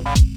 Bye.